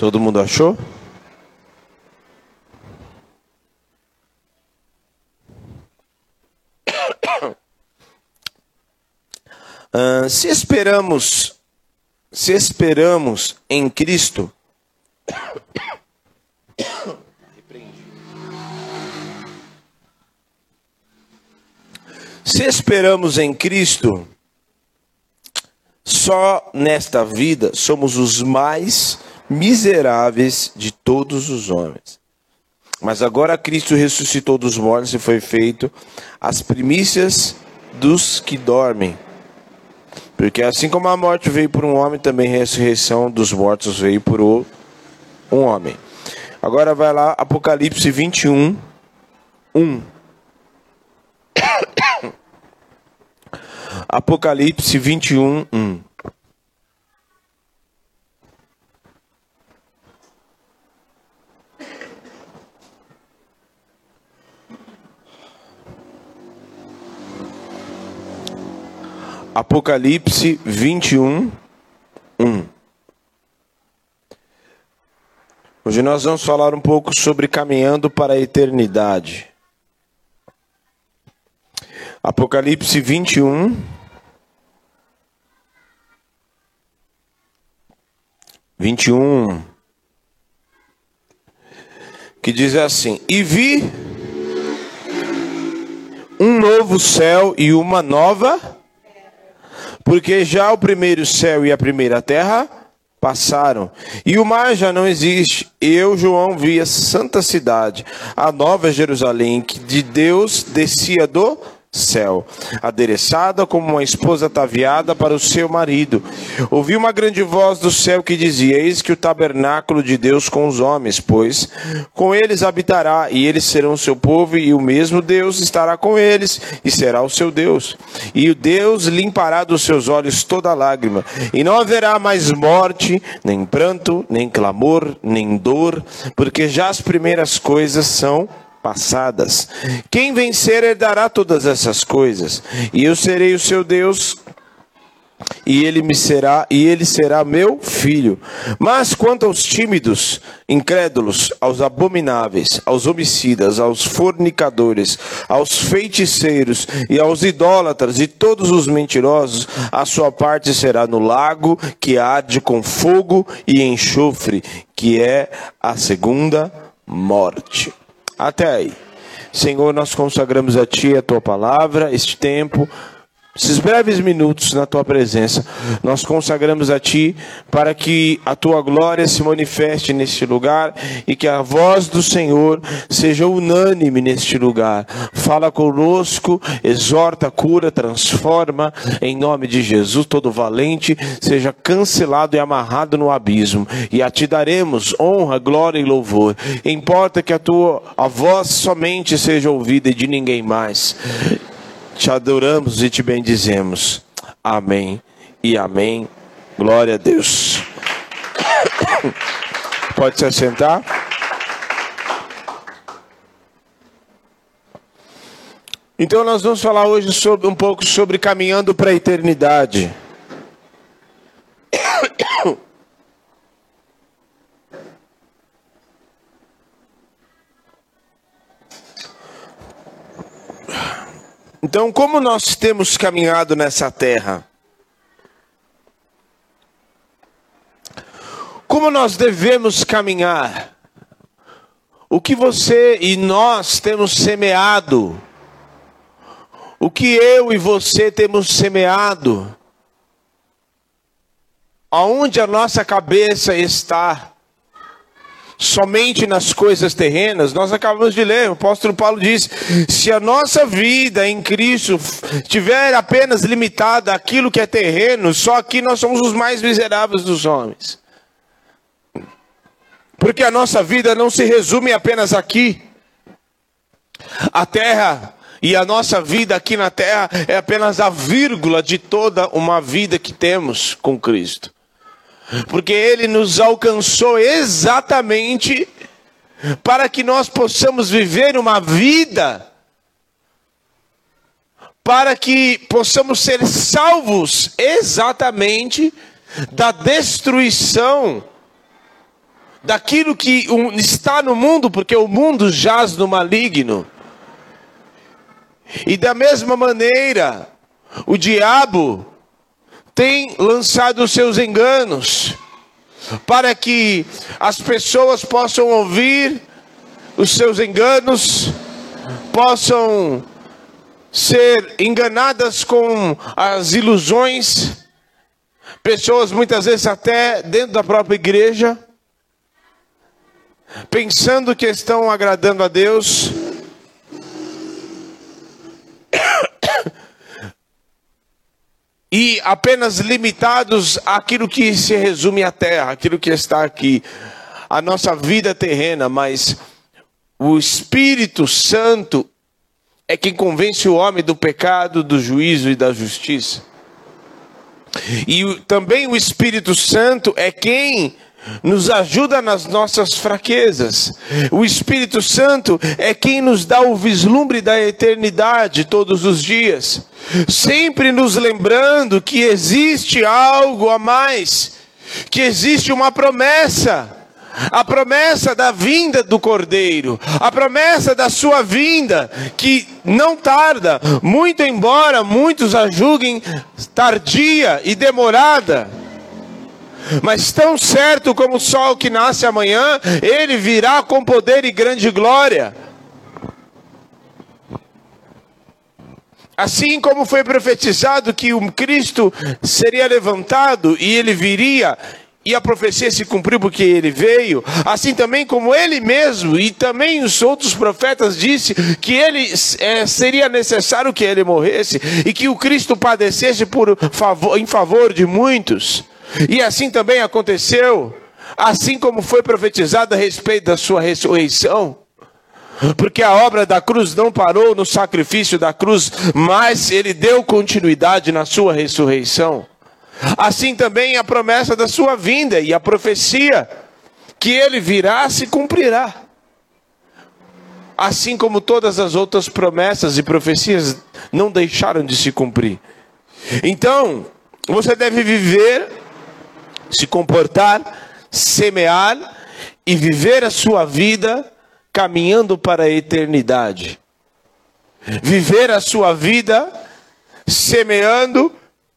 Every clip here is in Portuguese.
Todo mundo achou? Uh, se esperamos, se esperamos em Cristo, se esperamos em Cristo, só nesta vida somos os mais miseráveis de todos os homens. Mas agora Cristo ressuscitou dos mortos e foi feito as primícias dos que dormem. Porque assim como a morte veio por um homem, também a ressurreição dos mortos veio por um homem. Agora vai lá, Apocalipse 21, 1. Apocalipse 21, 1. Apocalipse 21, 1. Hoje nós vamos falar um pouco sobre caminhando para a eternidade. Apocalipse 21, vinte e um, que diz assim: E vi um novo céu e uma nova porque já o primeiro céu e a primeira terra passaram, e o mar já não existe. Eu, João, vi a santa cidade, a nova Jerusalém, que de Deus descia do céu, adereçada como uma esposa ataviada para o seu marido. Ouvi uma grande voz do céu que dizia: Eis que o tabernáculo de Deus com os homens, pois com eles habitará, e eles serão seu povo, e o mesmo Deus estará com eles, e será o seu Deus. E o Deus limpará dos seus olhos toda lágrima, e não haverá mais morte, nem pranto, nem clamor, nem dor, porque já as primeiras coisas são passadas. Quem vencer herdará todas essas coisas, e eu serei o seu Deus, e ele me será e ele será meu filho. Mas quanto aos tímidos, incrédulos, aos abomináveis, aos homicidas, aos fornicadores, aos feiticeiros e aos idólatras e todos os mentirosos, a sua parte será no lago que arde com fogo e enxofre, que é a segunda morte. Até aí. Senhor, nós consagramos a Ti a Tua palavra, este tempo, esses breves minutos na Tua presença. Nós consagramos a Ti para que a Tua glória se manifeste neste lugar e que a voz do Senhor seja unânime neste lugar. Fala conosco, exorta, cura, transforma, em nome de Jesus, todo valente seja cancelado e amarrado no abismo. E a Ti daremos honra, glória e louvor. Importa que a Tua a voz somente seja ouvida e de ninguém mais. Te adoramos e te bendizemos. Amém e amém. Glória a Deus. Pode se assentar. Então nós vamos falar hoje sobre um pouco sobre caminhando para a eternidade. Então, como nós temos caminhado nessa terra? Como nós devemos caminhar? O que você e nós temos semeado? O que eu e você temos semeado? Aonde a nossa cabeça está? Somente nas coisas terrenas, nós acabamos de ler, o apóstolo Paulo diz: se a nossa vida em Cristo estiver apenas limitada àquilo que é terreno, só aqui nós somos os mais miseráveis dos homens. Porque a nossa vida não se resume apenas aqui. A terra e a nossa vida aqui na terra é apenas a vírgula de toda uma vida que temos com Cristo porque Ele nos alcançou exatamente para que nós possamos viver uma vida, para que possamos ser salvos exatamente da destruição daquilo que está no mundo, porque o mundo jaz no maligno. E da mesma maneira, o diabo tem lançado os seus enganos para que as pessoas possam ouvir os seus enganos, possam ser enganadas com as ilusões, pessoas muitas vezes até dentro da própria igreja, pensando que estão agradando a Deus. E apenas limitados àquilo que se resume à terra, aquilo que está aqui, a nossa vida terrena, mas o Espírito Santo é quem convence o homem do pecado, do juízo e da justiça. E também o Espírito Santo é quem nos ajuda nas nossas fraquezas. O Espírito Santo é quem nos dá o vislumbre da eternidade todos os dias, sempre nos lembrando que existe algo a mais, que existe uma promessa a promessa da vinda do Cordeiro, a promessa da sua vinda, que não tarda, muito embora muitos a julguem tardia e demorada. Mas tão certo como o sol que nasce amanhã, ele virá com poder e grande glória. Assim como foi profetizado que o Cristo seria levantado e ele viria e a profecia se cumpriu porque ele veio, assim também como ele mesmo e também os outros profetas disse que ele é, seria necessário que ele morresse e que o Cristo padecesse por favor, em favor de muitos. E assim também aconteceu, assim como foi profetizado a respeito da sua ressurreição. Porque a obra da cruz não parou no sacrifício da cruz, mas ele deu continuidade na sua ressurreição. Assim também a promessa da sua vinda e a profecia que ele virá se cumprirá. Assim como todas as outras promessas e profecias não deixaram de se cumprir. Então, você deve viver, se comportar, semear e viver a sua vida caminhando para a eternidade. Viver a sua vida semeando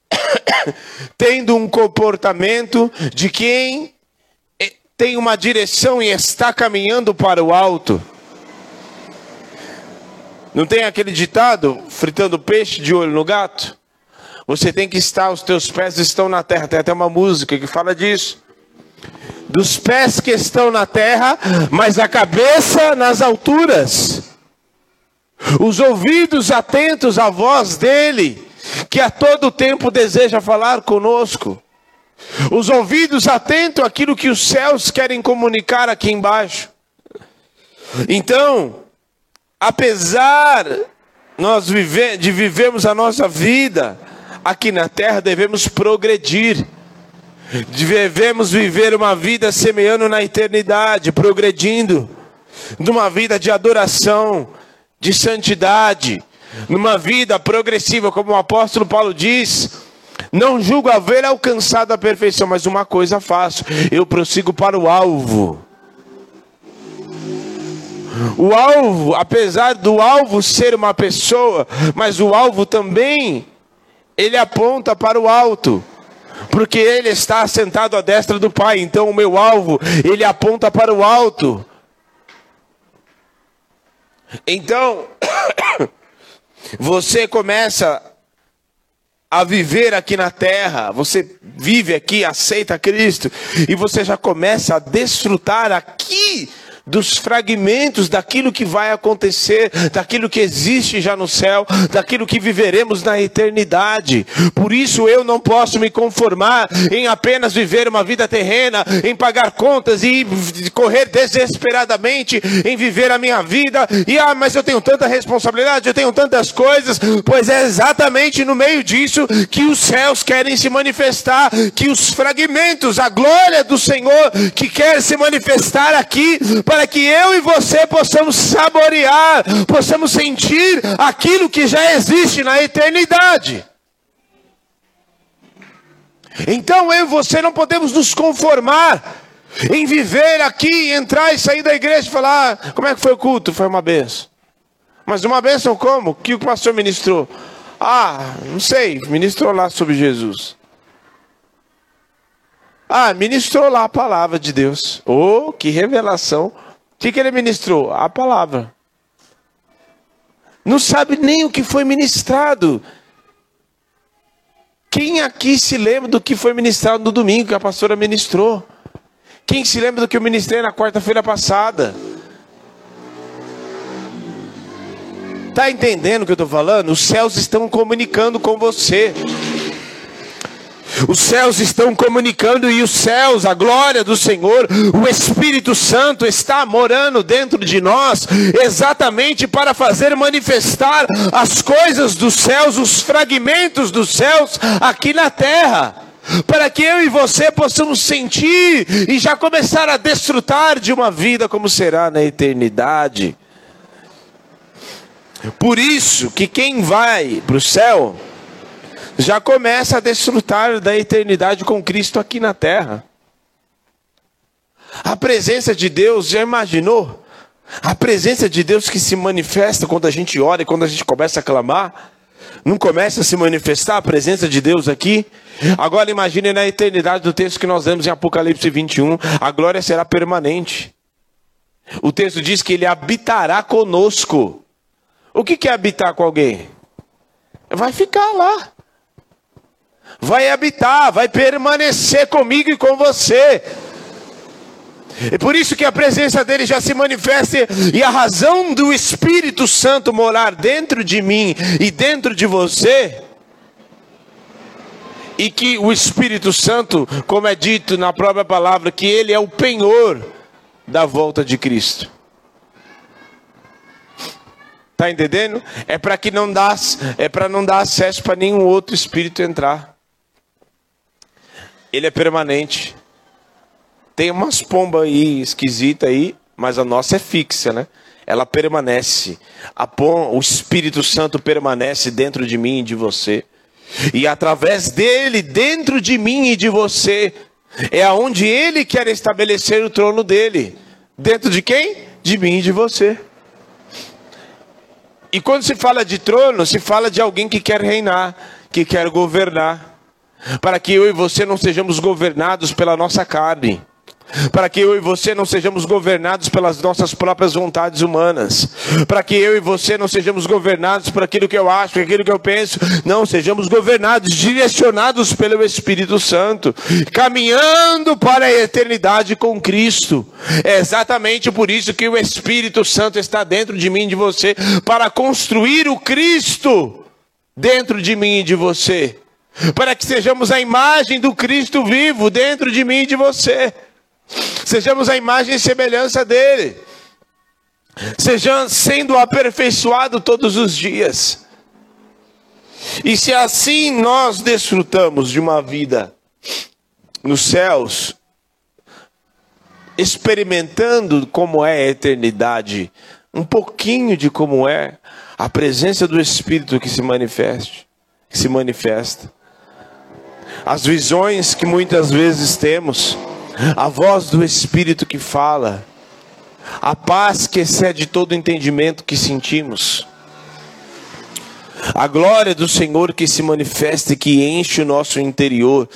tendo um comportamento de quem eh, tem uma direção e está caminhando para o alto. Não tem aquele ditado, fritando peixe de olho no gato? Você tem que estar, os teus pés estão na terra. Tem até uma música que fala disso. Dos pés que estão na terra, mas a cabeça nas alturas. Os ouvidos atentos à voz dele que a todo tempo deseja falar conosco. Os ouvidos atentos àquilo que os céus querem comunicar aqui embaixo. Então, apesar nós viver, de vivermos a nossa vida aqui na terra, devemos progredir. Devemos viver uma vida semeando na eternidade, progredindo, numa vida de adoração, de santidade, numa vida progressiva, como o apóstolo Paulo diz, não julgo haver alcançado a perfeição, mas uma coisa faço: eu prossigo para o alvo. O alvo, apesar do alvo ser uma pessoa, mas o alvo também, ele aponta para o alto, porque ele está sentado à destra do Pai, então o meu alvo, ele aponta para o alto. Então, Você começa a viver aqui na terra, você vive aqui, aceita Cristo, e você já começa a desfrutar aqui dos fragmentos daquilo que vai acontecer, daquilo que existe já no céu, daquilo que viveremos na eternidade. Por isso eu não posso me conformar em apenas viver uma vida terrena, em pagar contas e correr desesperadamente em viver a minha vida. E ah, mas eu tenho tanta responsabilidade, eu tenho tantas coisas, pois é exatamente no meio disso que os céus querem se manifestar, que os fragmentos, a glória do Senhor que quer se manifestar aqui para que eu e você possamos saborear, possamos sentir aquilo que já existe na eternidade. Então eu e você não podemos nos conformar em viver aqui, entrar e sair da igreja e falar: ah, como é que foi o culto? Foi uma benção. Mas uma benção como? O que o pastor ministrou? Ah, não sei, ministrou lá sobre Jesus. Ah, ministrou lá a palavra de Deus. Oh, que revelação. O que, que ele ministrou? A palavra. Não sabe nem o que foi ministrado. Quem aqui se lembra do que foi ministrado no domingo que a pastora ministrou? Quem se lembra do que eu ministrei na quarta-feira passada? Está entendendo o que eu estou falando? Os céus estão comunicando com você. Os céus estão comunicando e os céus, a glória do Senhor, o Espírito Santo está morando dentro de nós, exatamente para fazer manifestar as coisas dos céus, os fragmentos dos céus aqui na terra para que eu e você possamos sentir e já começar a desfrutar de uma vida como será na eternidade. Por isso que quem vai para o céu já começa a desfrutar da eternidade com Cristo aqui na terra. A presença de Deus, já imaginou? A presença de Deus que se manifesta quando a gente ora e quando a gente começa a clamar. Não começa a se manifestar a presença de Deus aqui? Agora imagine na eternidade do texto que nós lemos em Apocalipse 21, a glória será permanente. O texto diz que ele habitará conosco. O que é habitar com alguém? Vai ficar lá. Vai habitar, vai permanecer comigo e com você. É por isso que a presença dele já se manifesta e a razão do Espírito Santo morar dentro de mim e dentro de você. E que o Espírito Santo, como é dito na própria palavra, que ele é o penhor da volta de Cristo. Tá entendendo? É para que não dá, é para não dar acesso para nenhum outro espírito entrar. Ele é permanente. Tem umas pombas aí esquisitas aí, mas a nossa é fixa, né? Ela permanece. Pom, o Espírito Santo permanece dentro de mim e de você. E através dele, dentro de mim e de você, é aonde ele quer estabelecer o trono dele. Dentro de quem? De mim e de você. E quando se fala de trono, se fala de alguém que quer reinar, que quer governar. Para que eu e você não sejamos governados pela nossa carne para que eu e você não sejamos governados pelas nossas próprias vontades humanas, para que eu e você não sejamos governados por aquilo que eu acho, por aquilo que eu penso, não, sejamos governados, direcionados pelo Espírito Santo, caminhando para a eternidade com Cristo. É exatamente por isso que o Espírito Santo está dentro de mim e de você, para construir o Cristo dentro de mim e de você, para que sejamos a imagem do Cristo vivo dentro de mim e de você. Sejamos a imagem e semelhança dele. Sejamos sendo aperfeiçoado todos os dias. E se assim nós desfrutamos de uma vida nos céus, experimentando como é a eternidade, um pouquinho de como é a presença do Espírito que se manifeste, que se manifesta. As visões que muitas vezes temos, a voz do Espírito que fala, a paz que excede todo entendimento que sentimos, a glória do Senhor que se manifesta e que enche o nosso interior,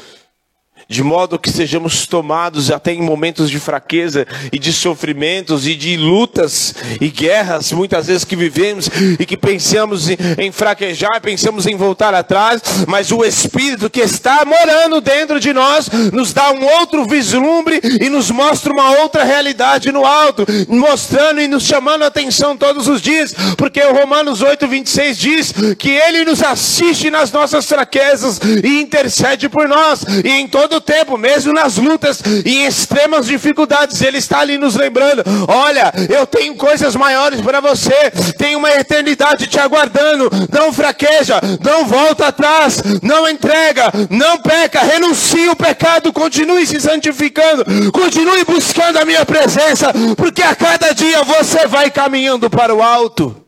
de modo que sejamos tomados até em momentos de fraqueza e de sofrimentos e de lutas e guerras, muitas vezes que vivemos e que pensamos em fraquejar, pensamos em voltar atrás, mas o Espírito que está morando dentro de nós nos dá um outro vislumbre e nos mostra uma outra realidade no alto, mostrando e nos chamando a atenção todos os dias, porque o Romanos 8, 26 diz que Ele nos assiste nas nossas fraquezas e intercede por nós, e em todo todo tempo, mesmo nas lutas e em extremas dificuldades, Ele está ali nos lembrando: olha, eu tenho coisas maiores para você, tem uma eternidade te aguardando. Não fraqueja, não volta atrás, não entrega, não peca, renuncie o pecado, continue se santificando, continue buscando a minha presença, porque a cada dia você vai caminhando para o alto.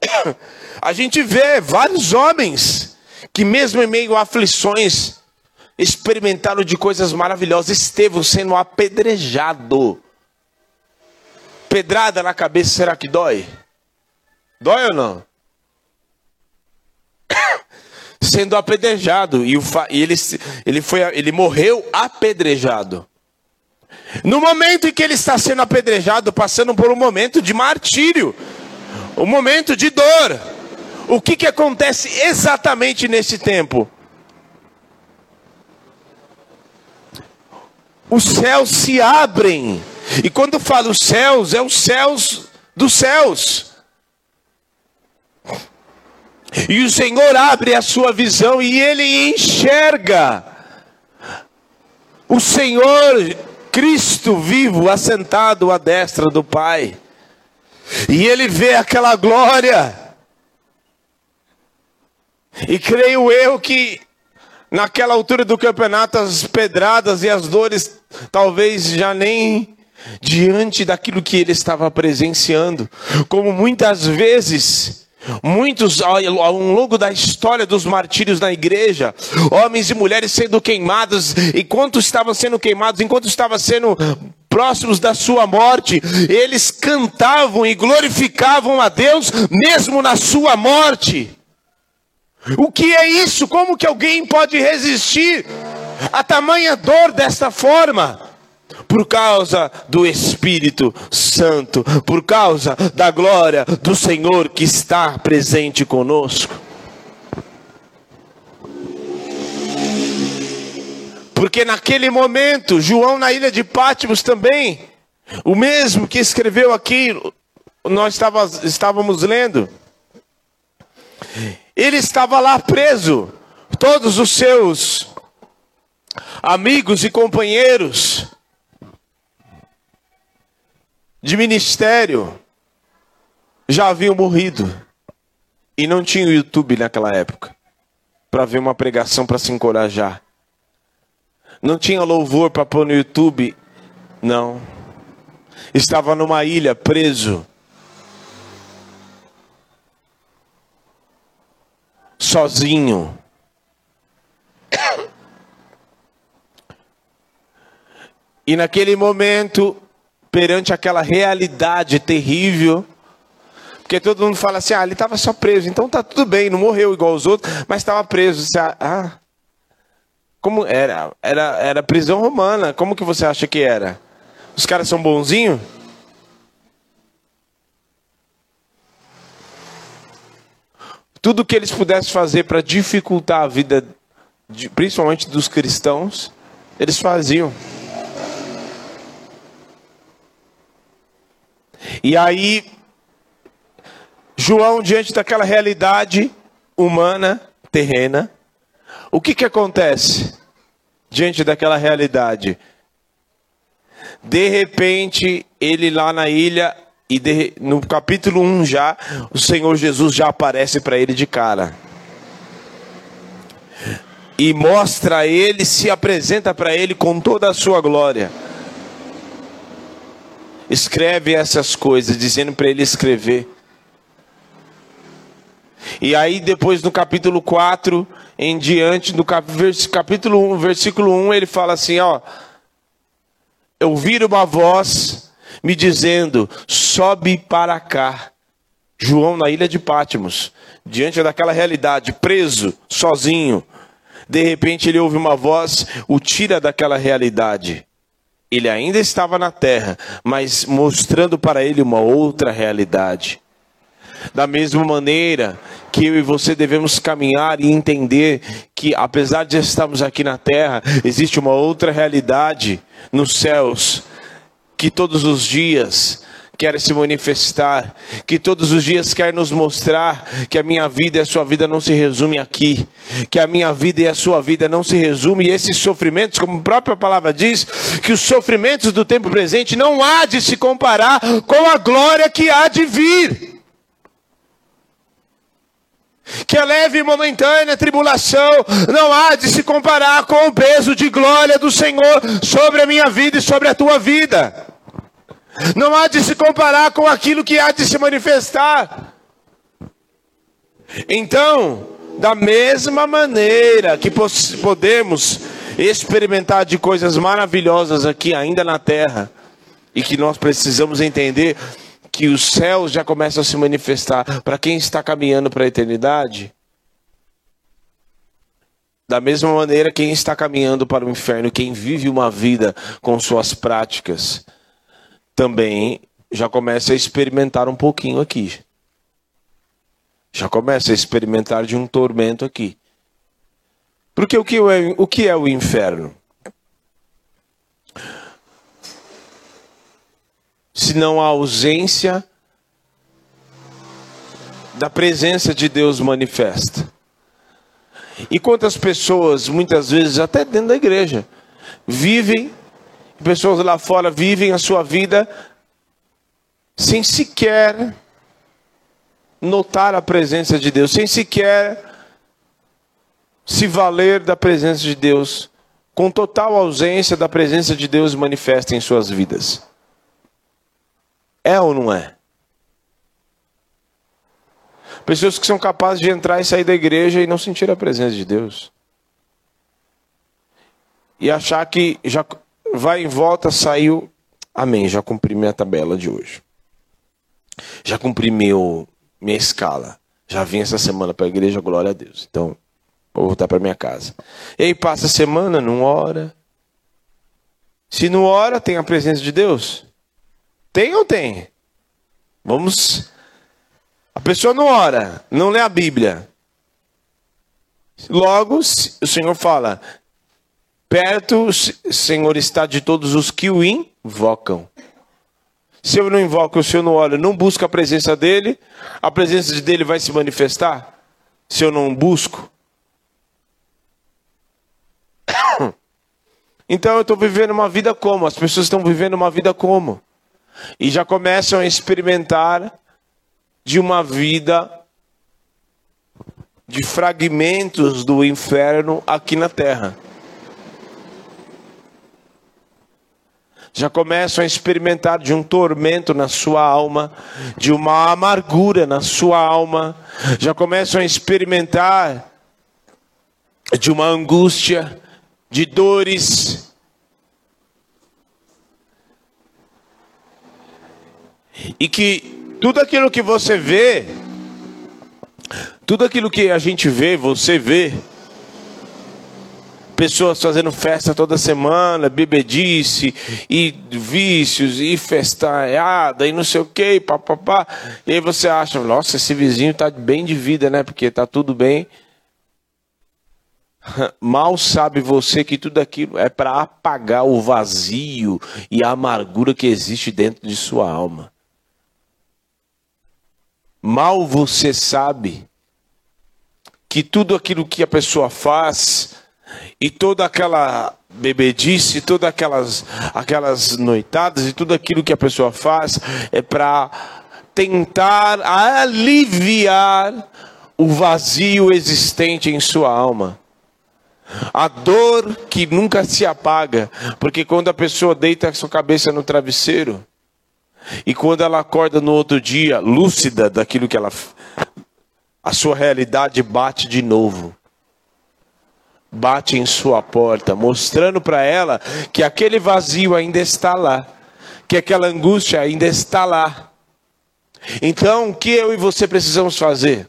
A gente vê vários homens que mesmo em meio a aflições, experimentaram de coisas maravilhosas. Estevão sendo apedrejado. Pedrada na cabeça, será que dói? Dói ou não? Sendo apedrejado. E, o, e ele, ele, foi, ele morreu apedrejado. No momento em que ele está sendo apedrejado, passando por um momento de martírio, um momento de dor. O que, que acontece exatamente nesse tempo? Os céus se abrem. E quando falo céus, é os céus dos céus. E o Senhor abre a sua visão e ele enxerga o Senhor Cristo vivo assentado à destra do Pai. E ele vê aquela glória. E creio eu que naquela altura do campeonato as pedradas e as dores talvez já nem diante daquilo que ele estava presenciando, como muitas vezes Muitos, ao longo da história dos martírios na igreja, homens e mulheres sendo queimados, enquanto estavam sendo queimados, enquanto estavam sendo próximos da sua morte, eles cantavam e glorificavam a Deus, mesmo na sua morte. O que é isso? Como que alguém pode resistir a tamanha dor desta forma? por causa do Espírito Santo, por causa da glória do Senhor que está presente conosco. Porque naquele momento, João na ilha de Pátimos também, o mesmo que escreveu aqui, nós estávamos lendo, ele estava lá preso, todos os seus amigos e companheiros, de ministério já haviam morrido. E não tinha o YouTube naquela época para ver uma pregação para se encorajar. Não tinha louvor para pôr no YouTube. Não. Estava numa ilha preso. Sozinho. E naquele momento perante aquela realidade terrível. Porque todo mundo fala assim: ah, ele estava só preso, então tá tudo bem, não morreu igual os outros, mas estava preso. Ah, como era? Era, era prisão romana. Como que você acha que era? Os caras são bonzinhos? Tudo que eles pudessem fazer para dificultar a vida, de, principalmente dos cristãos, eles faziam. E aí, João, diante daquela realidade humana, terrena, o que, que acontece diante daquela realidade? De repente, ele lá na ilha, e de, no capítulo 1 já, o Senhor Jesus já aparece para ele de cara. E mostra a ele, se apresenta para ele com toda a sua glória escreve essas coisas, dizendo para ele escrever. E aí, depois no capítulo 4 em diante, no capítulo 1, versículo 1, ele fala assim: Ó, eu vi uma voz me dizendo: sobe para cá. João na ilha de Pátimos, diante daquela realidade, preso, sozinho. De repente ele ouve uma voz, o tira daquela realidade ele ainda estava na terra, mas mostrando para ele uma outra realidade. Da mesma maneira que eu e você devemos caminhar e entender que, apesar de estarmos aqui na terra, existe uma outra realidade nos céus, que todos os dias quer se manifestar, que todos os dias quer nos mostrar que a minha vida e a sua vida não se resume aqui, que a minha vida e a sua vida não se resume e esses sofrimentos, como a própria palavra diz, que os sofrimentos do tempo presente não há de se comparar com a glória que há de vir. Que a leve e momentânea tribulação não há de se comparar com o peso de glória do Senhor sobre a minha vida e sobre a tua vida. Não há de se comparar com aquilo que há de se manifestar. Então, da mesma maneira que podemos experimentar de coisas maravilhosas aqui ainda na terra e que nós precisamos entender que os céus já começam a se manifestar para quem está caminhando para a eternidade. Da mesma maneira, quem está caminhando para o inferno, quem vive uma vida com suas práticas, também já começa a experimentar um pouquinho aqui. Já começa a experimentar de um tormento aqui. Porque o que é, o que é o inferno? Senão a ausência da presença de Deus manifesta. E quantas pessoas, muitas vezes, até dentro da igreja, vivem, pessoas lá fora vivem a sua vida sem sequer notar a presença de Deus, sem sequer se valer da presença de Deus, com total ausência da presença de Deus manifesta em suas vidas. É ou não é? Pessoas que são capazes de entrar e sair da igreja e não sentir a presença de Deus. E achar que já vai em volta, saiu. Amém, já cumpri minha tabela de hoje. Já cumpri meu, minha escala. Já vim essa semana para a igreja, glória a Deus. Então, vou voltar para minha casa. E aí passa a semana, não ora. Se não ora, tem a presença de Deus? Tem ou tem? Vamos. A pessoa não ora, não lê a Bíblia. Logo, o Senhor fala: perto Senhor está de todos os que o invocam. Se eu não invoco, o Senhor não olha, não busca a presença dele, a presença dele vai se manifestar? Se eu não busco? Então eu estou vivendo uma vida como? As pessoas estão vivendo uma vida como? E já começam a experimentar de uma vida de fragmentos do inferno aqui na terra. Já começam a experimentar de um tormento na sua alma, de uma amargura na sua alma, já começam a experimentar de uma angústia, de dores. E que tudo aquilo que você vê, tudo aquilo que a gente vê, você vê, pessoas fazendo festa toda semana, bebedice, e vícios, e festada, e não sei o que, papapá. E aí você acha, nossa, esse vizinho tá bem de vida, né? Porque tá tudo bem. Mal sabe você que tudo aquilo é para apagar o vazio e a amargura que existe dentro de sua alma. Mal você sabe que tudo aquilo que a pessoa faz e toda aquela bebedice, todas aquelas, aquelas noitadas e tudo aquilo que a pessoa faz é para tentar aliviar o vazio existente em sua alma. A dor que nunca se apaga, porque quando a pessoa deita a sua cabeça no travesseiro, e quando ela acorda no outro dia, lúcida daquilo que ela. A sua realidade bate de novo bate em sua porta, mostrando para ela que aquele vazio ainda está lá, que aquela angústia ainda está lá. Então, o que eu e você precisamos fazer?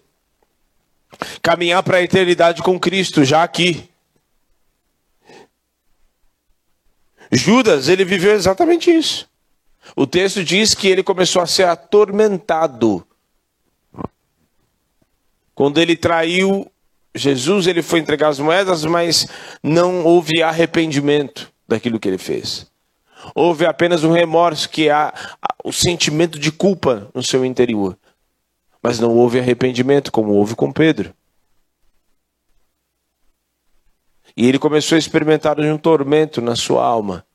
Caminhar para a eternidade com Cristo, já aqui. Judas, ele viveu exatamente isso. O texto diz que ele começou a ser atormentado quando ele traiu Jesus ele foi entregar as moedas, mas não houve arrependimento daquilo que ele fez. Houve apenas um remorso, que é o sentimento de culpa no seu interior. Mas não houve arrependimento, como houve com Pedro. E ele começou a experimentar um tormento na sua alma.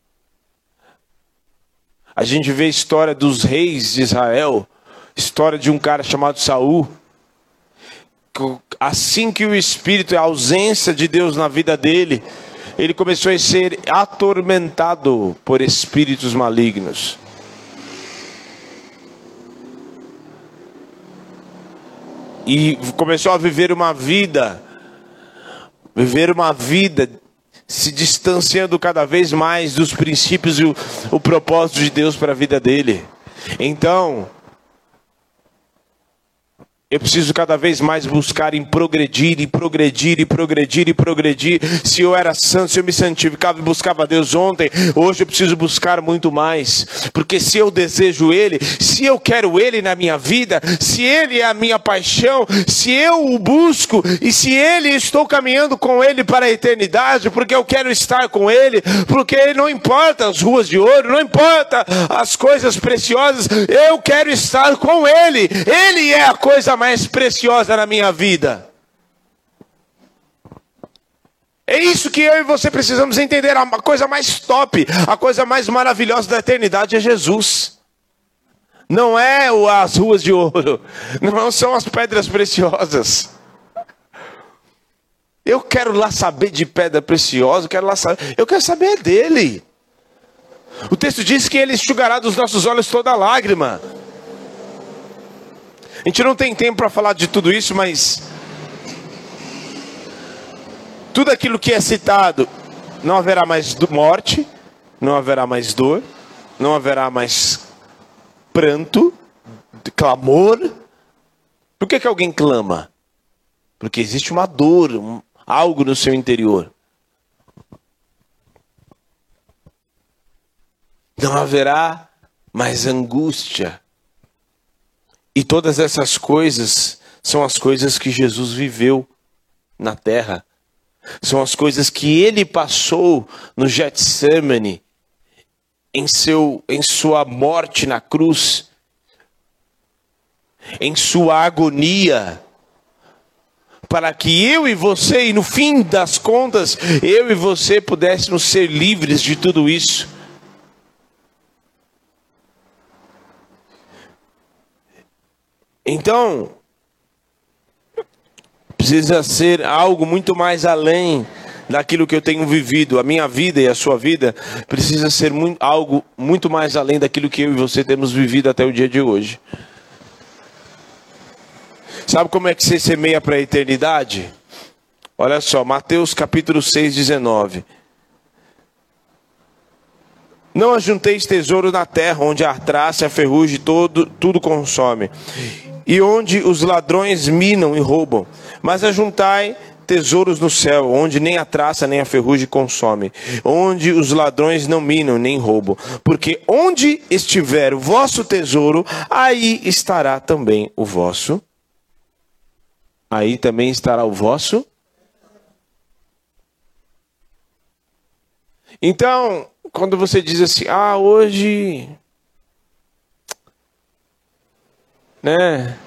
A gente vê a história dos reis de Israel, história de um cara chamado Saul assim que o Espírito, a ausência de Deus na vida dele, ele começou a ser atormentado por espíritos malignos. E começou a viver uma vida, viver uma vida se distanciando cada vez mais dos princípios e o, o propósito de Deus para a vida dele. Então, eu preciso cada vez mais buscar em progredir, e progredir, e progredir, e progredir. Se eu era santo, se eu me santificava e buscava Deus ontem, hoje eu preciso buscar muito mais. Porque se eu desejo Ele, se eu quero Ele na minha vida, se Ele é a minha paixão, se eu o busco, e se Ele estou caminhando com Ele para a eternidade, porque eu quero estar com Ele, porque não importa as ruas de ouro, não importa as coisas preciosas, eu quero estar com Ele. Ele é a coisa mais preciosa na minha vida. É isso que eu e você precisamos entender. A coisa mais top, a coisa mais maravilhosa da eternidade é Jesus. Não é as ruas de ouro, não são as pedras preciosas. Eu quero lá saber de pedra preciosa, eu quero lá saber, eu quero saber dele. O texto diz que ele enxugará dos nossos olhos toda lágrima. A gente não tem tempo para falar de tudo isso, mas tudo aquilo que é citado, não haverá mais morte, não haverá mais dor, não haverá mais pranto, clamor. Por que, que alguém clama? Porque existe uma dor, um, algo no seu interior. Não haverá mais angústia, e todas essas coisas são as coisas que Jesus viveu na terra. São as coisas que ele passou no Getsemane, em, seu, em sua morte na cruz, em sua agonia, para que eu e você, e no fim das contas, eu e você pudéssemos ser livres de tudo isso. Então, precisa ser algo muito mais além daquilo que eu tenho vivido. A minha vida e a sua vida precisa ser muito, algo muito mais além daquilo que eu e você temos vivido até o dia de hoje. Sabe como é que você semeia para a eternidade? Olha só, Mateus capítulo 6, 19. Não ajunteis tesouro na terra, onde a traça e a ferrugem todo, tudo consome e onde os ladrões minam e roubam, mas ajuntai tesouros no céu, onde nem a traça nem a ferrugem consome, onde os ladrões não minam nem roubam, porque onde estiver o vosso tesouro, aí estará também o vosso. Aí também estará o vosso. Então, quando você diz assim: "Ah, hoje né?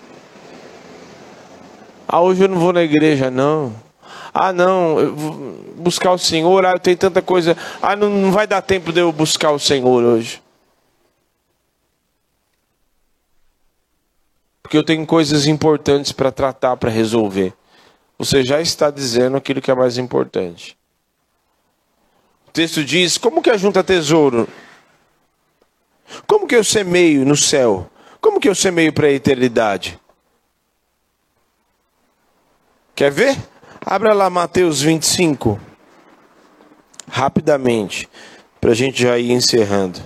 Ah, hoje eu não vou na igreja, não. Ah, não, eu vou buscar o Senhor, ah, tem tanta coisa. Ah, não, não vai dar tempo de eu buscar o Senhor hoje. Porque eu tenho coisas importantes para tratar, para resolver. Você já está dizendo aquilo que é mais importante. O texto diz: como que ajunta tesouro? Como que eu semeio no céu? Como que eu semeio para a eternidade? Quer ver? Abra lá Mateus 25. Rapidamente. Para a gente já ir encerrando.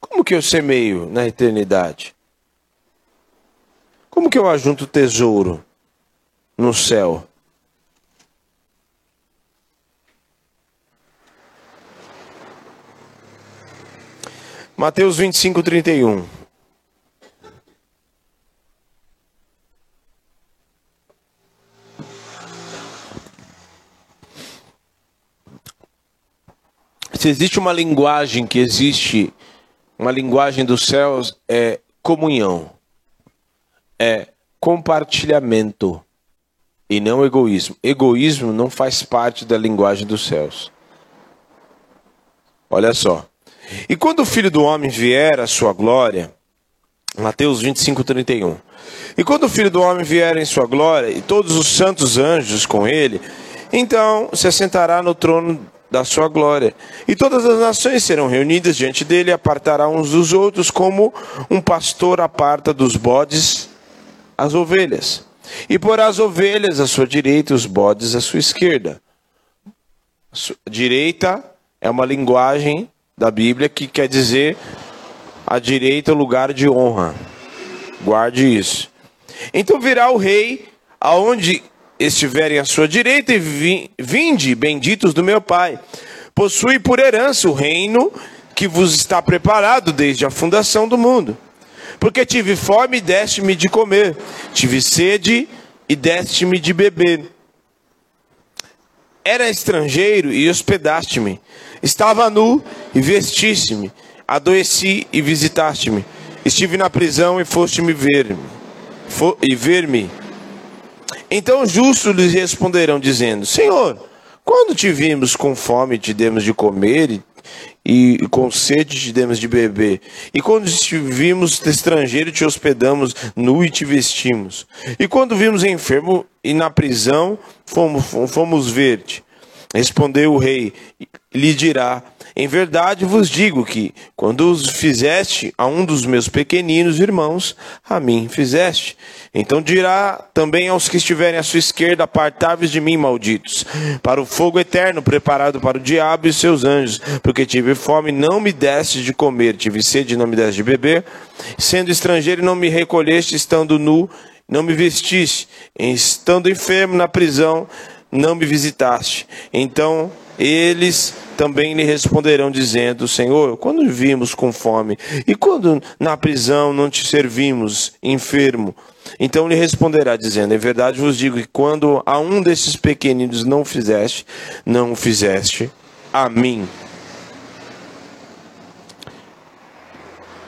Como que eu semeio na eternidade? Como que eu ajunto tesouro no céu? Mateus 25, 31. Se existe uma linguagem que existe, uma linguagem dos céus, é comunhão, é compartilhamento e não egoísmo. Egoísmo não faz parte da linguagem dos céus. Olha só. E quando o filho do homem vier a sua glória, Mateus 25, 31. E quando o filho do homem vier em sua glória, e todos os santos anjos com ele, então se assentará no trono da sua glória. E todas as nações serão reunidas diante dele, e apartará uns dos outros, como um pastor aparta dos bodes as ovelhas. E porá as ovelhas à sua direita e os bodes à sua esquerda. Direita é uma linguagem da Bíblia que quer dizer a direita lugar de honra. Guarde isso. Então virá o rei aonde estiverem à sua direita e vinde, benditos do meu Pai. Possui por herança o reino que vos está preparado desde a fundação do mundo. Porque tive fome e deste-me de comer, tive sede e deste-me de beber. Era estrangeiro e hospedaste-me. Estava nu e vestiste-me. Adoeci e visitaste-me. Estive na prisão e foste-me ver-me. E ver-me. Então os justos lhes responderão, dizendo: Senhor, quando te vimos com fome, te demos de comer, e, e com sede te demos de beber. E quando te vimos estrangeiro, te hospedamos, nu e te vestimos. E quando vimos enfermo e na prisão, fomos, fomos ver-te. Respondeu o rei, lhe dirá: Em verdade vos digo que, quando os fizeste a um dos meus pequeninos irmãos, a mim fizeste. Então dirá também aos que estiverem à sua esquerda: Apartai-vos de mim, malditos, para o fogo eterno preparado para o diabo e seus anjos, porque tive fome, não me deste de comer, tive sede, não me deste de beber, sendo estrangeiro, não me recolheste, estando nu, não me vestiste, estando enfermo na prisão, não me visitaste. Então eles também lhe responderão, dizendo: Senhor, quando vimos com fome, e quando na prisão não te servimos, enfermo? Então lhe responderá, dizendo: Em verdade vos digo que quando a um desses pequeninos não fizeste, não o fizeste a mim.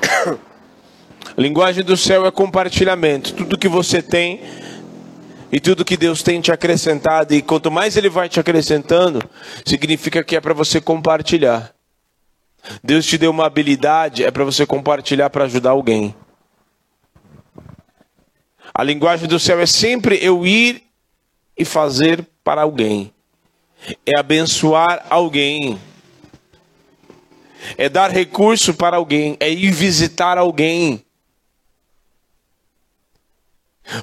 Linguagem do céu é compartilhamento. Tudo que você tem e tudo que Deus tem te acrescentado, e quanto mais Ele vai te acrescentando, significa que é para você compartilhar. Deus te deu uma habilidade, é para você compartilhar para ajudar alguém. A linguagem do céu é sempre eu ir e fazer para alguém, é abençoar alguém, é dar recurso para alguém, é ir visitar alguém.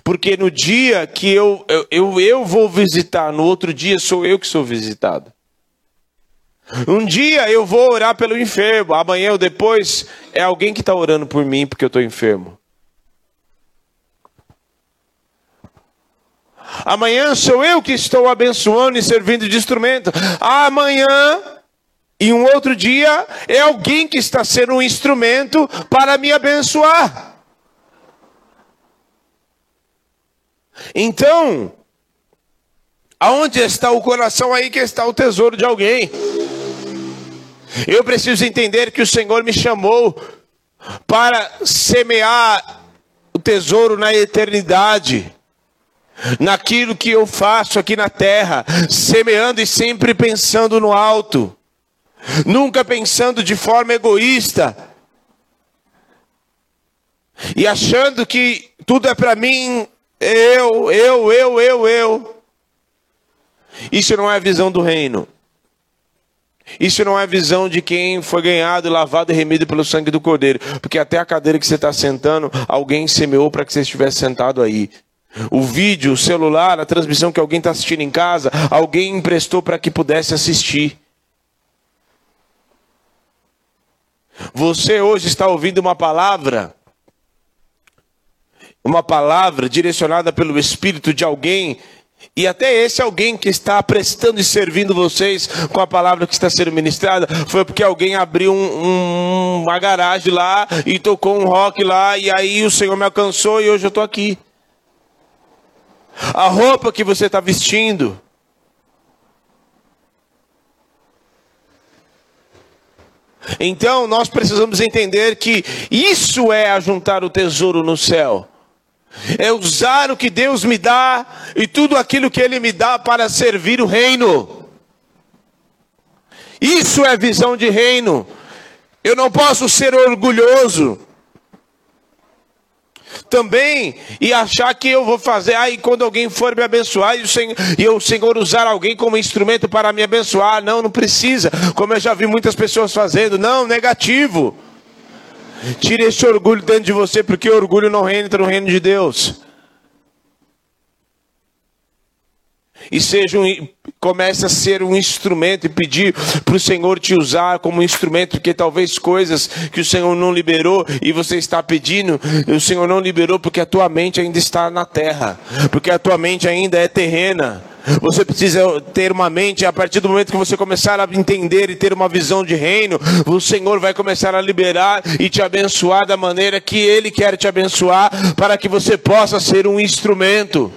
Porque no dia que eu, eu, eu, eu vou visitar, no outro dia sou eu que sou visitado. Um dia eu vou orar pelo enfermo, amanhã ou depois é alguém que está orando por mim porque eu estou enfermo. Amanhã sou eu que estou abençoando e servindo de instrumento. Amanhã e um outro dia é alguém que está sendo um instrumento para me abençoar. Então, aonde está o coração aí que está o tesouro de alguém? Eu preciso entender que o Senhor me chamou para semear o tesouro na eternidade, naquilo que eu faço aqui na terra, semeando e sempre pensando no alto, nunca pensando de forma egoísta e achando que tudo é para mim eu, eu, eu, eu, eu. Isso não é a visão do reino. Isso não é a visão de quem foi ganhado, lavado e remido pelo sangue do Cordeiro. Porque até a cadeira que você está sentando, alguém semeou para que você estivesse sentado aí. O vídeo, o celular, a transmissão que alguém está assistindo em casa, alguém emprestou para que pudesse assistir. Você hoje está ouvindo uma palavra uma palavra direcionada pelo Espírito de alguém, e até esse alguém que está prestando e servindo vocês com a palavra que está sendo ministrada, foi porque alguém abriu um, um, uma garagem lá e tocou um rock lá, e aí o Senhor me alcançou e hoje eu estou aqui. A roupa que você está vestindo, Então nós precisamos entender que isso é ajuntar o tesouro no céu é usar o que Deus me dá e tudo aquilo que Ele me dá para servir o reino. Isso é visão de reino. Eu não posso ser orgulhoso também e achar que eu vou fazer, aí quando alguém for me abençoar e o, Senhor, e o Senhor usar alguém como instrumento para me abençoar, não, não precisa, como eu já vi muitas pessoas fazendo, não, negativo. Tire esse orgulho dentro de você, porque orgulho não entra no reino de Deus. e seja um, comece a ser um instrumento e pedir para o Senhor te usar como instrumento, porque talvez coisas que o Senhor não liberou e você está pedindo, o Senhor não liberou porque a tua mente ainda está na terra, porque a tua mente ainda é terrena. Você precisa ter uma mente, a partir do momento que você começar a entender e ter uma visão de reino, o Senhor vai começar a liberar e te abençoar da maneira que Ele quer te abençoar, para que você possa ser um instrumento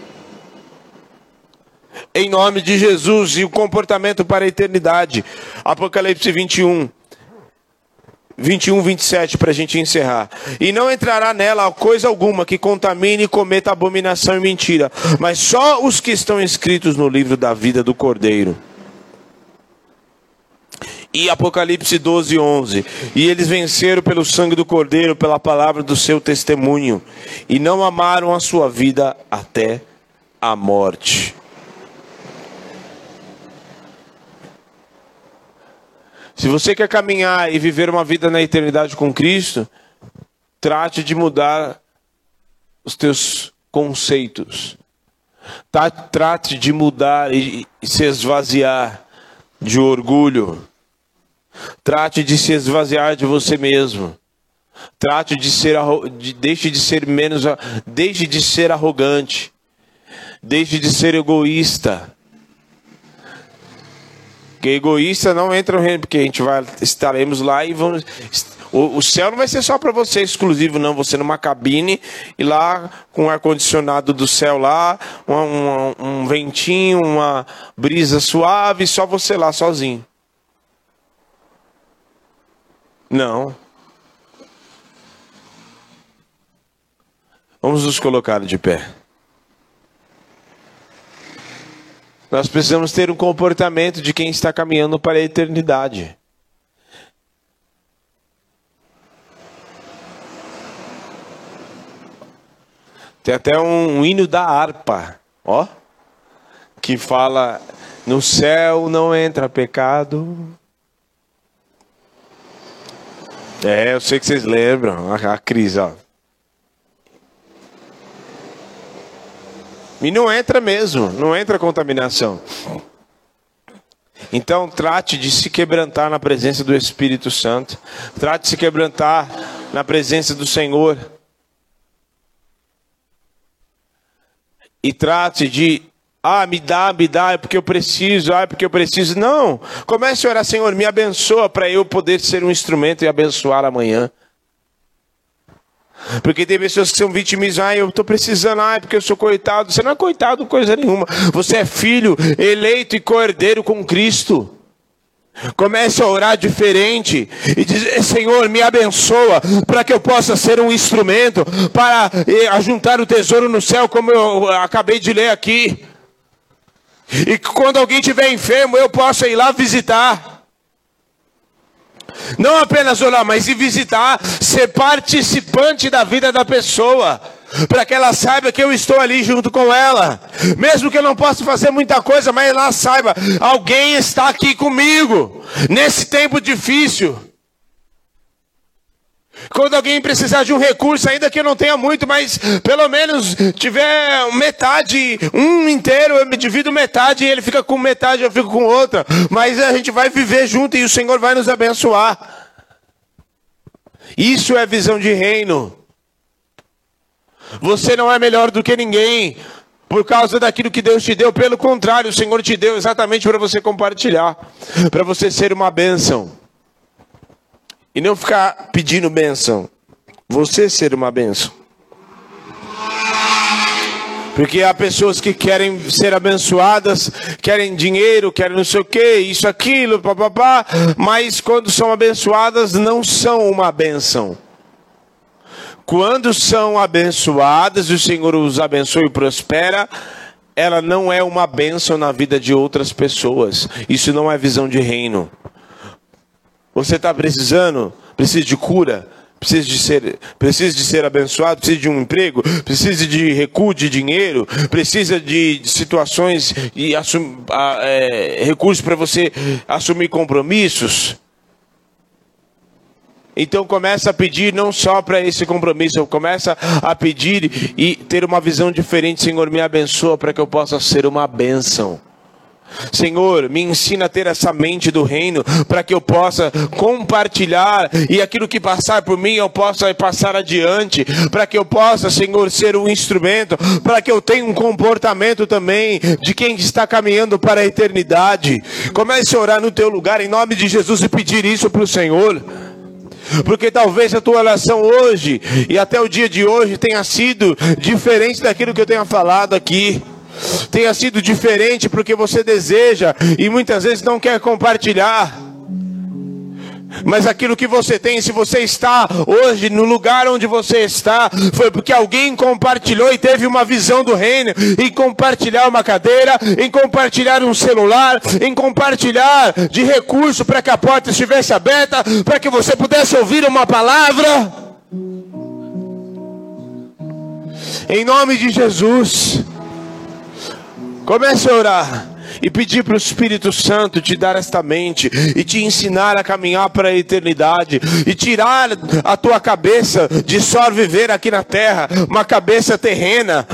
em nome de Jesus e o comportamento para a eternidade. Apocalipse 21. 21, 27, para a gente encerrar. E não entrará nela coisa alguma que contamine e cometa abominação e mentira, mas só os que estão escritos no livro da vida do Cordeiro. E Apocalipse 12, 11. E eles venceram pelo sangue do Cordeiro, pela palavra do seu testemunho, e não amaram a sua vida até a morte. Se você quer caminhar e viver uma vida na eternidade com Cristo, trate de mudar os teus conceitos. Tá, trate de mudar e, se esvaziar de orgulho. Trate de se esvaziar de você mesmo. Trate de ser de, deixe de ser menos deixe de ser arrogante. Deixe de ser egoísta. Porque egoísta não entra no reino, porque a gente vai, estaremos lá e vamos. O, o céu não vai ser só para você exclusivo, não. Você numa cabine e lá com o ar-condicionado do céu lá, um, ventinho, uma brisa suave, só você lá sozinho. Não. Vamos nos colocar de pé. Nós precisamos ter um comportamento de quem está caminhando para a eternidade. Tem até um, hino da harpa, ó, que fala: no céu não entra pecado. É, eu sei que vocês lembram, a, a Cris, ó. E não entra mesmo, não entra contaminação. Então trate de se quebrantar na presença do Espírito Santo. Trate de se quebrantar na presença do Senhor. E trate de, ah, me dá, me dá, é porque eu preciso, ah, é porque eu preciso. Não. Comece a orar, Senhor, me abençoa para eu poder ser um instrumento e abençoar amanhã. Porque tem pessoas que são vitimistas, ah, eu estou precisando, ah, porque eu sou coitado. Você não é coitado coisa nenhuma. Você é filho eleito e cordeiro com Cristo. Comece a orar diferente e dizer: Senhor, me abençoa para que eu possa ser um instrumento para eh, ajuntar o tesouro no céu, como eu acabei de ler aqui. E quando alguém estiver enfermo, eu possa ir lá visitar. Não apenas orar, mas ir visitar, ser participante da vida da pessoa. Para que ela saiba que eu estou ali junto com ela. Mesmo que eu não possa fazer muita coisa, mas ela saiba, alguém está aqui comigo. Nesse tempo difícil. Quando alguém precisar de um recurso, ainda que eu não tenha muito, mas pelo menos tiver metade, um inteiro, eu me divido metade e ele fica com metade, eu fico com outra. Mas a gente vai viver junto e o Senhor vai nos abençoar. Isso é visão de reino. Você não é melhor do que ninguém por causa daquilo que Deus te deu, pelo contrário, o Senhor te deu exatamente para você compartilhar, para você ser uma bênção. E não ficar pedindo bênção. Você ser uma bênção. Porque há pessoas que querem ser abençoadas, querem dinheiro, querem não sei o que, isso, aquilo, papapá, mas quando são abençoadas não são uma bênção. Quando são abençoadas o Senhor os abençoa e prospera, ela não é uma bênção na vida de outras pessoas. Isso não é visão de reino. Você está precisando? Precisa de cura? Precisa de, ser, precisa de ser abençoado, precisa de um emprego, precisa de recuo de dinheiro, precisa de, situações e assum, é, recursos para você assumir compromissos. Então começa a pedir não só para esse compromisso, começa a pedir e ter uma visão diferente, Senhor, me abençoa para que eu possa ser uma bênção. Senhor, me ensina a ter essa mente do reino para que eu possa compartilhar e aquilo que passar por mim eu possa passar adiante, para que eu possa, Senhor, ser um instrumento, para que eu tenha um comportamento também de quem está caminhando para a eternidade. Comece a orar no teu lugar em nome de Jesus e pedir isso para o Senhor. Porque talvez a tua oração hoje e até o dia de hoje tenha sido diferente daquilo que eu tenha falado aqui tenha sido diferente porque você deseja e muitas vezes não quer compartilhar. Mas aquilo que você tem, se você está hoje no lugar onde você está, foi porque alguém compartilhou e teve uma visão do reino, em compartilhar uma cadeira, em compartilhar um celular, em compartilhar de recurso para que a porta estivesse aberta, para que você pudesse ouvir uma palavra. Em nome de Jesus. Comece a orar e pedir para o Espírito Santo te dar esta mente e te ensinar a caminhar para a eternidade e tirar a tua cabeça de só viver aqui na terra, uma cabeça terrena.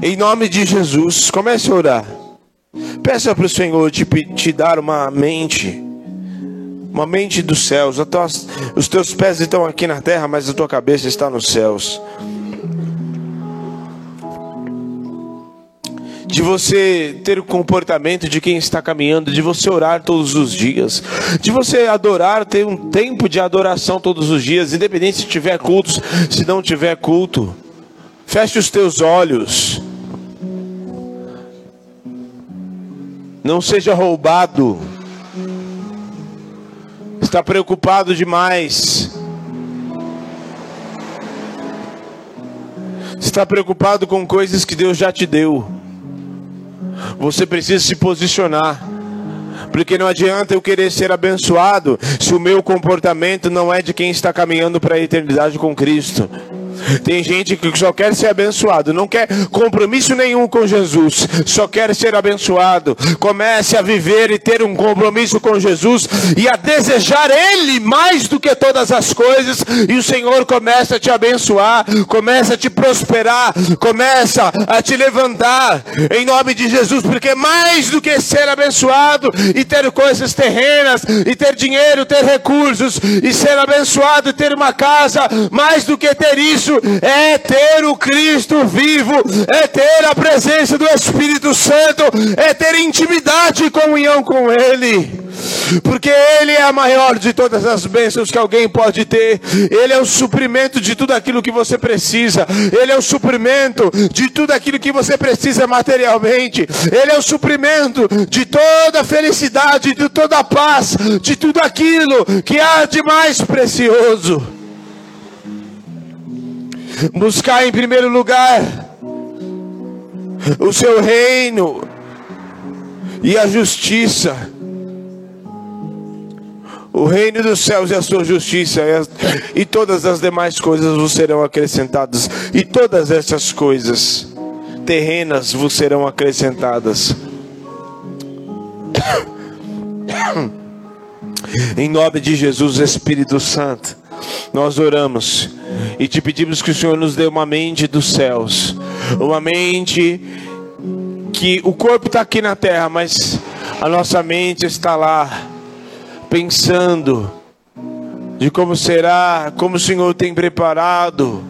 Em nome de Jesus, comece a orar. Peça para o Senhor te, te dar uma mente uma mente dos céus. os teus pés estão aqui na terra, mas a tua cabeça está nos céus. de você ter o comportamento de quem está caminhando, de você orar todos os dias, de você adorar, ter um tempo de adoração todos os dias, independente se tiver cultos, se não tiver culto. Feche os teus olhos. Não seja roubado está preocupado demais. Está preocupado com coisas que Deus já te deu. Você precisa se posicionar. Porque não adianta eu querer ser abençoado se o meu comportamento não é de quem está caminhando para a eternidade com Cristo. Tem gente que só quer ser abençoado, não quer compromisso nenhum com Jesus, só quer ser abençoado. Comece a viver e ter um compromisso com Jesus e a desejar Ele mais do que todas as coisas, e o Senhor começa a te abençoar, começa a te prosperar, começa a te levantar em nome de Jesus, porque mais do que ser abençoado e ter coisas terrenas, e ter dinheiro, ter recursos, e ser abençoado e ter uma casa, mais do que ter isso é ter o Cristo vivo, é ter a presença do Espírito Santo, é ter intimidade e comunhão com Ele. Porque Ele é a maior de todas as bênçãos que alguém pode ter. Ele é o suprimento de tudo aquilo que você precisa. Ele é o suprimento de tudo aquilo que você precisa materialmente. Ele é o suprimento de toda a felicidade, de toda a paz, de tudo aquilo que há de mais precioso buscar em primeiro lugar o seu reino e a justiça. O reino dos céus e a sua justiça, e, todas as demais coisas vos serão acrescentadas, e todas essas coisas terrenas vos serão acrescentadas. Em nome de Jesus, Espírito Santo, nós oramos e te pedimos que o Senhor nos dê uma mente dos céus, uma mente que o corpo está aqui na terra, mas a nossa mente está lá, pensando de como será, como o Senhor tem preparado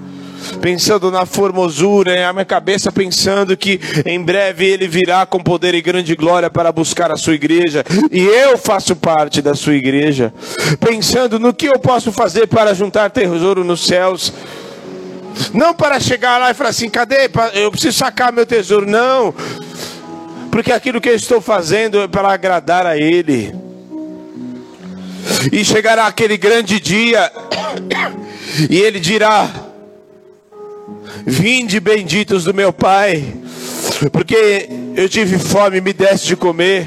pensando na formosura, em a minha cabeça pensando que em breve ele virá com poder e grande glória para buscar a sua igreja, e eu faço parte da sua igreja, pensando no que eu posso fazer para juntar tesouro nos céus. Não para chegar lá e falar assim, cadê? Eu preciso sacar meu tesouro. Não, porque aquilo que eu estou fazendo é para agradar a Ele. E chegará aquele grande dia, e Ele dirá: Vinde benditos do meu Pai, porque eu tive fome e me deste de comer.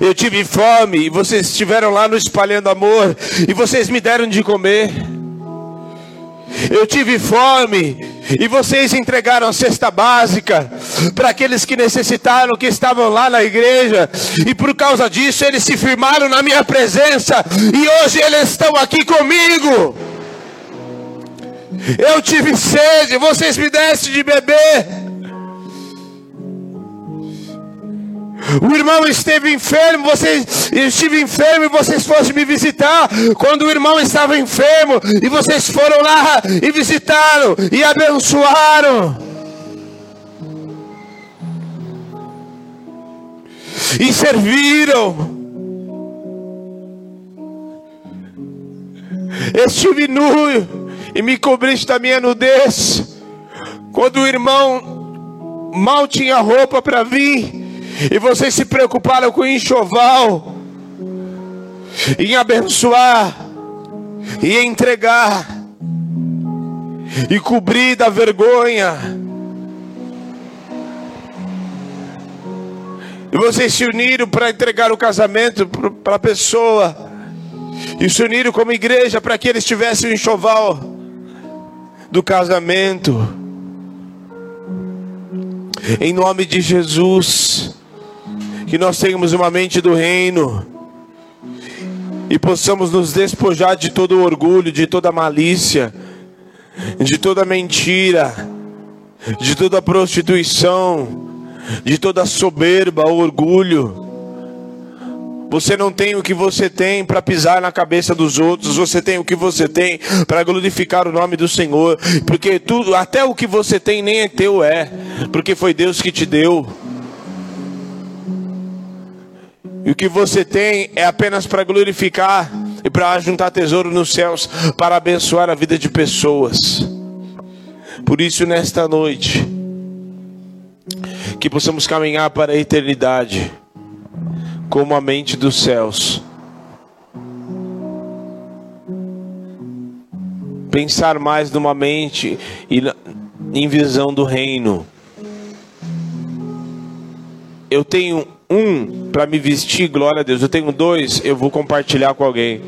Eu tive fome e vocês estiveram lá no espalhando amor e vocês me deram de comer. Eu tive fome E vocês entregaram a cesta básica para aqueles que necessitaram, que estavam lá na igreja. E por causa disso eles se firmaram na minha presença. E hoje eles estão aqui comigo. Eu tive sede, vocês me dessem de beber. O irmão esteve enfermo, vocês estive enfermo e vocês fossem me visitar. Quando o irmão estava enfermo e vocês foram lá e visitaram e abençoaram. E serviram. Estive nu e me cobriste da minha nudez. Quando o irmão mal tinha roupa para vir, e vocês se preocuparam com enxoval, em abençoar, e entregar, e cobrir da vergonha. E vocês se uniram para entregar o casamento para a pessoa. E se uniram como igreja para que eles tivessem o enxoval do casamento. Em nome de Jesus que nós tenhamos uma mente do reino e possamos nos despojar de todo orgulho, de toda malícia, de toda mentira, de toda prostituição, de toda soberba, orgulho. Você não tem o que você tem para pisar na cabeça dos outros, você tem o que você tem para glorificar o nome do Senhor, porque tudo, até o que você tem nem é teu é, porque foi Deus que te deu. E o que você tem é apenas para glorificar e para juntar tesouro nos céus, para abençoar a vida de pessoas. Por isso, nesta noite, que possamos caminhar para a eternidade como a mente dos céus. Pensar mais numa mente e em visão do reino. Eu tenho um para me vestir, glória a Deus. Eu tenho dois, eu vou compartilhar com alguém.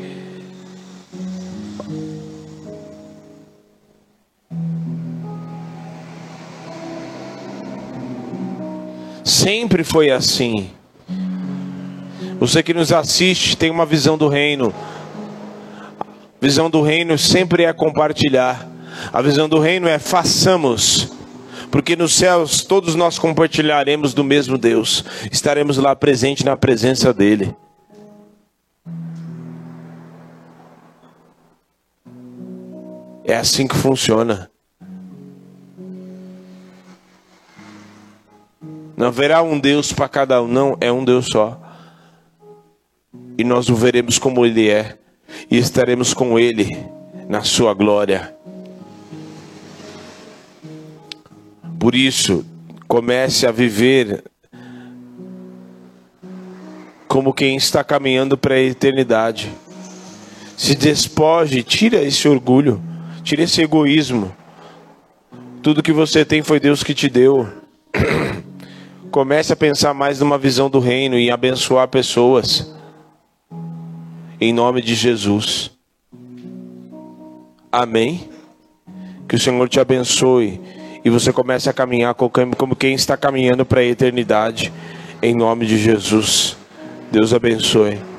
Sempre foi assim. Você que nos assiste tem uma visão do reino. A visão do reino sempre é compartilhar. A visão do reino é façamos porque nos céus todos nós compartilharemos do mesmo Deus, estaremos lá presente na presença dEle. É assim que funciona. Não haverá um Deus para cada um, não, é um Deus só. E nós o veremos como Ele é, e estaremos com Ele na Sua glória. Por isso, comece a viver como quem está caminhando para a eternidade. Se despoje, tira esse orgulho, tira esse egoísmo. Tudo que você tem foi Deus que te deu. Comece a pensar mais numa visão do reino e abençoar pessoas. Em nome de Jesus. Amém. Que o Senhor te abençoe e você comece a caminhar como quem está caminhando para a eternidade, em nome de Jesus. Deus abençoe.